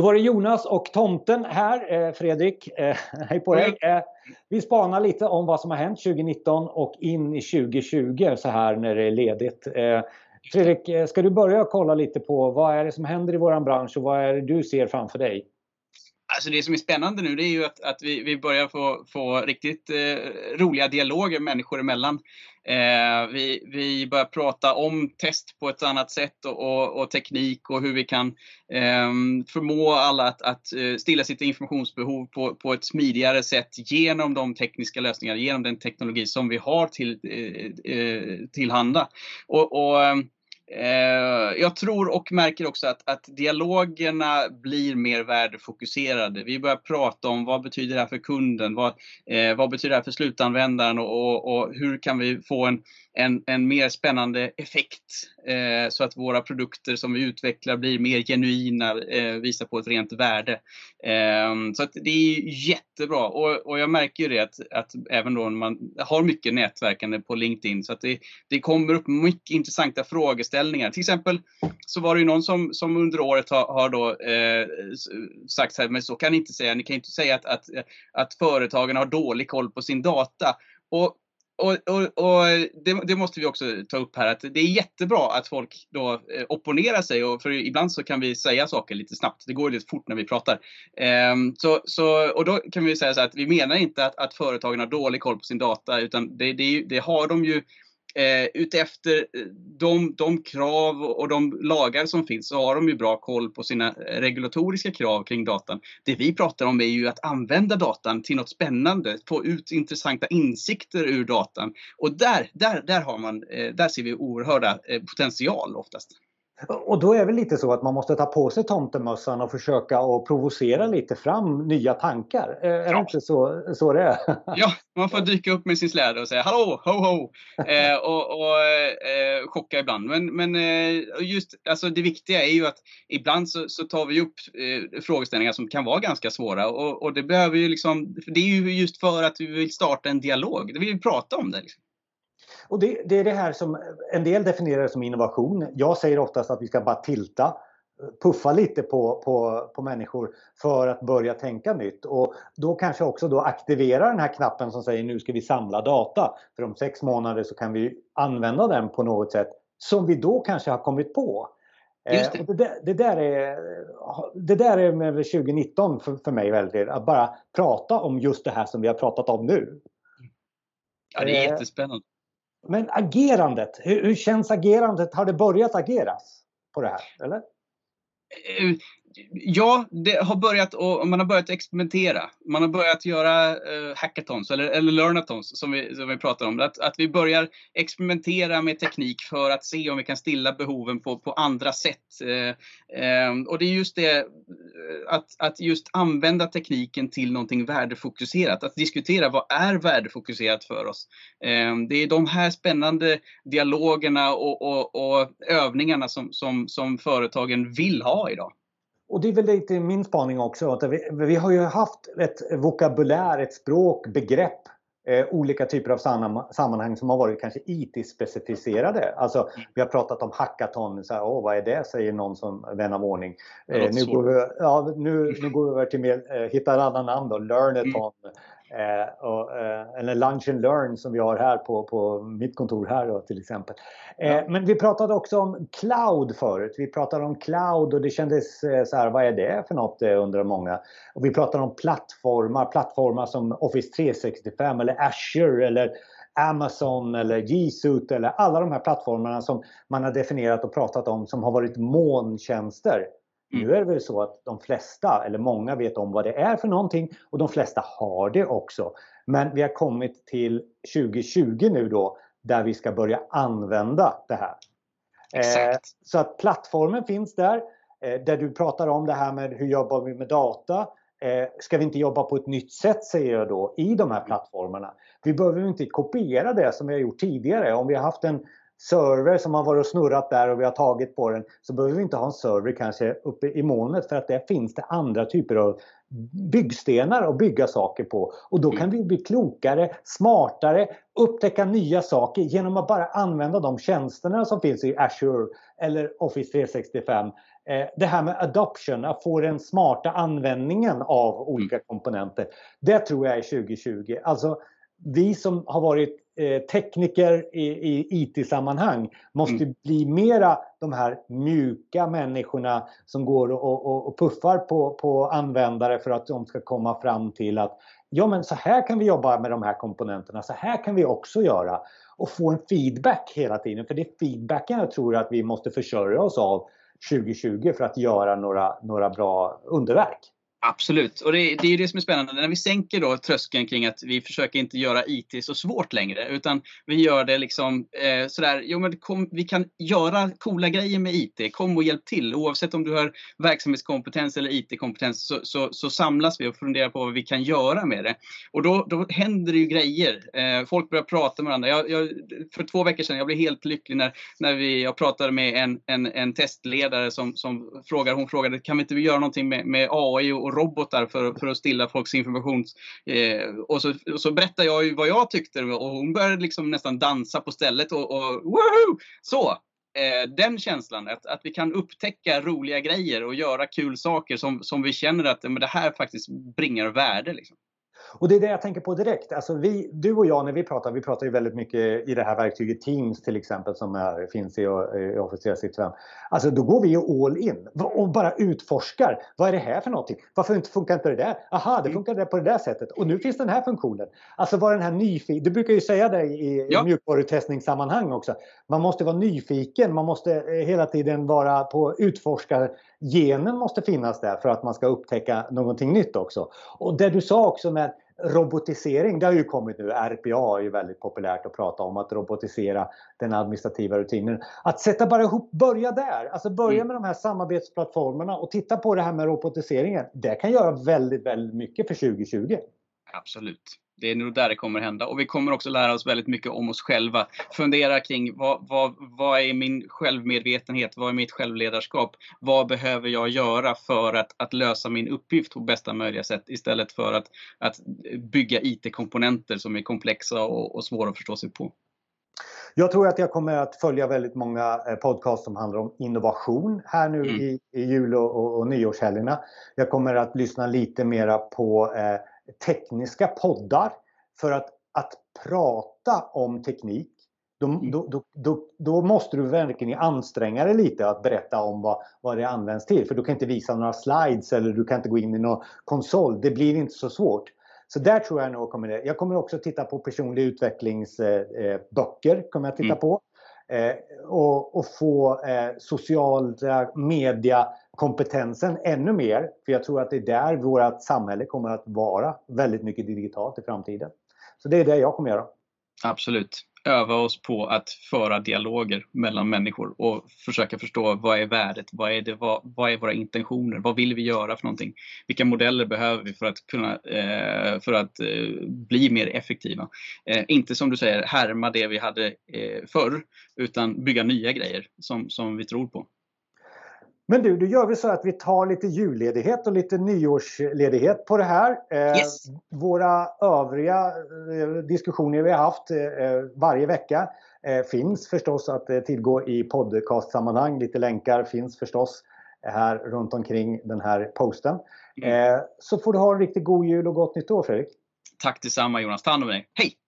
Då var det Jonas och tomten här, eh, Fredrik. Eh, hej på dig! Eh, vi spanar lite om vad som har hänt 2019 och in i 2020 så här när det är ledigt. Fredrik, ska du börja kolla lite på vad är det som händer i vår bransch och vad är det du ser framför dig? Alltså det som är spännande nu det är ju att, att vi, vi börjar få, få riktigt eh, roliga dialoger människor emellan. Eh, vi, vi börjar prata om test på ett annat sätt och, och, och teknik och hur vi kan eh, förmå alla att, att eh, stilla sitt informationsbehov på, på ett smidigare sätt genom de tekniska lösningar, genom den teknologi som vi har till, eh, eh tillhanda. Och, och ehm, Eh, jag tror och märker också att, att dialogerna blir mer värdefokuserade. Vi börjar prata om vad betyder det här för kunden? Vad, eh, vad betyder det här för slutanvändaren? Och, och, och, hur kan vi få en, en, en mer spännande effekt eh, så att våra produkter som vi utvecklar blir mer genuina, eh, visar på ett rent värde. Eh, så att det är jättebra och, och jag märker ju det att, att även då när man har mycket nätverkande på LinkedIn så att det, det kommer upp mycket intressanta frågeställningar. Till exempel så var det ju någon som, som under året har, har då eh, sagt så här, men så kan ni inte säga, ni kan inte säga att, att, att företagen har dålig koll på sin data. Och och, och, och det, det, måste vi också ta upp här att det är jättebra att folk då eh, opponerar sig och för ibland så kan vi säga saker lite snabbt. Det går lite fort när vi pratar. Um, så, så, och då kan vi säga så att vi menar inte att, att företagen har dålig koll på sin data utan det, det, det har de ju eh, utefter eh, de, de krav och de lagar som finns så har de ju bra koll på sina eh, regulatoriska krav kring datan. Det vi pratar om är ju att använda datan till något spännande, få ut intressanta insikter ur datan. Och där, där, där, har man, eh, där ser vi oerhörda eh, potential oftast. Och då är det väl lite så att man måste ta på sig tomtemössan och försöka att provocera lite fram nya tankar. Är ja. det inte så, så det är? Ja, man får dyka upp med sin släde och säga hallå, ho ho! Eh, och och eh, chocka ibland. Men, men eh, just alltså det viktiga är ju att ibland så, så tar vi upp eh, frågeställningar som kan vara ganska svåra och, och det behöver ju liksom, det är ju just för att vi vill starta en dialog. Vi vill prata om det. Liksom. Och det, det, är det här som en del definierar som innovation. Jag säger oftast att vi ska bara tilta, puffa lite på, på, på människor för att börja tänka nytt. Och då kanske också då aktivera den här knappen som säger nu ska vi samla data. För om sex månader så kan vi använda den på något sätt som vi då kanske har kommit på. Just det. det, där, det, där är, det där är med 2019 för, för mig väldigt, att bara prata om just det här som vi har pratat om nu. Ja, det är eh, jättespännande. Men agerandet, hur, hur känns agerandet? Har det börjat ageras på det här? Eller? Eh, Ja, det har börjat och man har börjat experimentera. Man har börjat göra uh, hackathons eller, eller learnathons som vi, som vi pratar om. Att, att vi börjar experimentera med teknik för att se om vi kan stilla behoven på, på andra sätt. Uh, uh, och det är just det eh, att, att just använda tekniken till någonting värdefokuserat. Att diskutera vad är värdefokuserat för oss. Ehm, det är de här spännande dialogerna och, och, och övningarna som, som, som företagen vill ha idag. Och det är väl lite min spaning också. Att vi, vi har ju haft ett vokabulär, ett språk, begrepp eh, olika typer av sammanhang som har varit kanske IT-specificerade. Alltså vi har pratat om hackathon, så här, Åh, vad är det? säger någon som vän av ordning. Eh, nu, går vi, ja, nu, nu går vi över till mer, eh, hitta ett annat namn då, learnathon. Eh, och, eh, eller Lunch and Learn som vi har här på, på mitt kontor här då, till exempel. Eh, ja. Men vi pratade också om cloud förut. Vi pratade om cloud och det kändes eh, så här, vad är det för något undrar många. Och vi pratade om plattformar, plattformar som Office 365 eller Azure eller Amazon eller G Suite eller alla de här plattformarna som man har definierat och pratat om som har varit molntjänster. Mm. Nu är det väl så att de flesta, eller många, vet om vad det är för någonting och de flesta har det också. Men vi har kommit till 2020 nu då där vi ska börja använda det här. Exakt. Eh, så att plattformen finns där. Eh, där du pratar om det här med hur jobbar vi med data. Eh, ska vi inte jobba på ett nytt sätt säger jag då i de här plattformarna. Vi behöver inte kopiera det som vi har gjort tidigare. Om vi har haft en server som har varit och snurrat där och vi har tagit på den så behöver vi inte ha en server kanske uppe i molnet för att där finns det andra typer av byggstenar att bygga saker på. Och då kan mm. vi bli klokare, smartare, upptäcka nya saker genom att bara använda de tjänsterna som finns i Azure eller Office 365 eh, det här med adoption, att få den smarta användningen av olika mm. komponenter. Det tror jag är 2020. Alltså vi som har varit tekniker i, i IT-sammanhang måste mm. bli mera de här mjuka människorna som går och, och, och, puffar på, på användare för att de ska komma fram till att ja men så här kan vi jobba med de här komponenterna, så här kan vi också göra. Och få en feedback hela tiden, för det är feedbacken jag tror att vi måste försörja oss av 2020 för att göra några, några bra underverk. Absolut, och det, det är det som är spännande. När vi sänker då tröskeln kring att vi försöker inte göra IT så svårt längre, utan vi gör det liksom eh, sådär, jo men kom, vi kan göra coola grejer med IT. Kom och hjälp till. Oavsett om du har verksamhetskompetens eller IT-kompetens så, så, så, samlas vi och funderar på vad vi kan göra med det. Och då, då händer det ju grejer. Eh, folk börjar prata med varandra. Jag, jag, för två veckor sedan, jag blev helt lycklig när, när vi, jag pratade med en, en, en testledare som, som frågar, hon frågade, kan vi inte göra någonting med, med AI och och robotar för, för att stilla folks information. Eh, och, så, och så berättade jag ju vad jag tyckte och hon började liksom nästan dansa på stället och, och woohoo! Så! Eh, den känslan, att, att vi kan upptäcka roliga grejer och göra kul saker som, som vi känner att men det här faktiskt bringar värde. Liksom. Och det är det jag tänker på direkt. Alltså vi, du och jag när vi pratar, vi pratar ju väldigt mycket i det här verktyget Teams till exempel som är, finns i, i Office 365. Alltså då går vi all in och bara utforskar. Vad är det här för någonting? Varför funkar inte det där? Aha, det mm. funkar det på det där sättet. Och nu finns den här funktionen. Alltså var den här nyfiken. Du brukar ju säga det i, ja. i mjukvarutestningssammanhang också. Man måste vara nyfiken. Man måste eh, hela tiden vara på utforskar genen måste finnas där för att man ska upptäcka någonting nytt också. Och det du sa också med robotisering, det har ju kommit nu. RPA är ju väldigt populärt att prata om, att robotisera den administrativa rutinen. Att sätta bara ihop, börja där. Alltså börja mm. med de här samarbetsplattformarna och titta på det här med robotiseringen. Det kan göra väldigt, väldigt mycket för 2020. Absolut. Det är nog där det kommer hända. Och vi kommer också lära oss väldigt mycket om oss själva. Fundera kring vad, vad, vad är min självmedvetenhet? Vad är mitt självledarskap? Vad behöver jag göra för att, att lösa min uppgift på bästa möjliga sätt istället för att, att bygga IT-komponenter som är komplexa och, och svåra att förstå sig på. Jag tror att jag kommer att följa väldigt många eh, podcast som handlar om innovation här nu mm. i, i jul och, och, och nyårshelgerna. Jag kommer att lyssna lite mera på eh, tekniska poddar för att, att prata om teknik då, mm. då, då, då, måste du verkligen anstränga dig lite att berätta om vad, vad det används till. För du kan inte visa några slides eller du kan inte gå in i någon konsol. Det blir inte så svårt. Så där tror jag nog kommer det. Jag kommer också titta på personlig utvecklingsböcker. Eh, kommer jag titta mm. på. Eh, och, och, få eh, sociala media kompetensen ännu mer. För jag tror att det är där vårt samhälle kommer att vara väldigt mycket digitalt i framtiden. Så det är det jag kommer göra. Absolut. Öva oss på att föra dialoger mellan människor och försöka förstå vad är värdet? Vad är, det, vad, vad är våra intentioner? Vad vill vi göra för någonting? Vilka modeller behöver vi för att kunna eh, för att eh, bli mer effektiva? Eh, inte som du säger härma det vi hade eh, förr utan bygga nya grejer som, som vi tror på. Men du, då gör vi så att vi tar lite julledighet och lite nyårsledighet på det här. Eh, yes. Våra övriga eh, diskussioner vi har haft eh, varje vecka finns förstås att tillgå i podcastsammanhang. Lite länkar finns förstås här runt omkring den här posten. Mm. Så får du ha en riktigt god jul och gott nytt år Fredrik. Tack detsamma Jonas, ta hand om dig. Hej!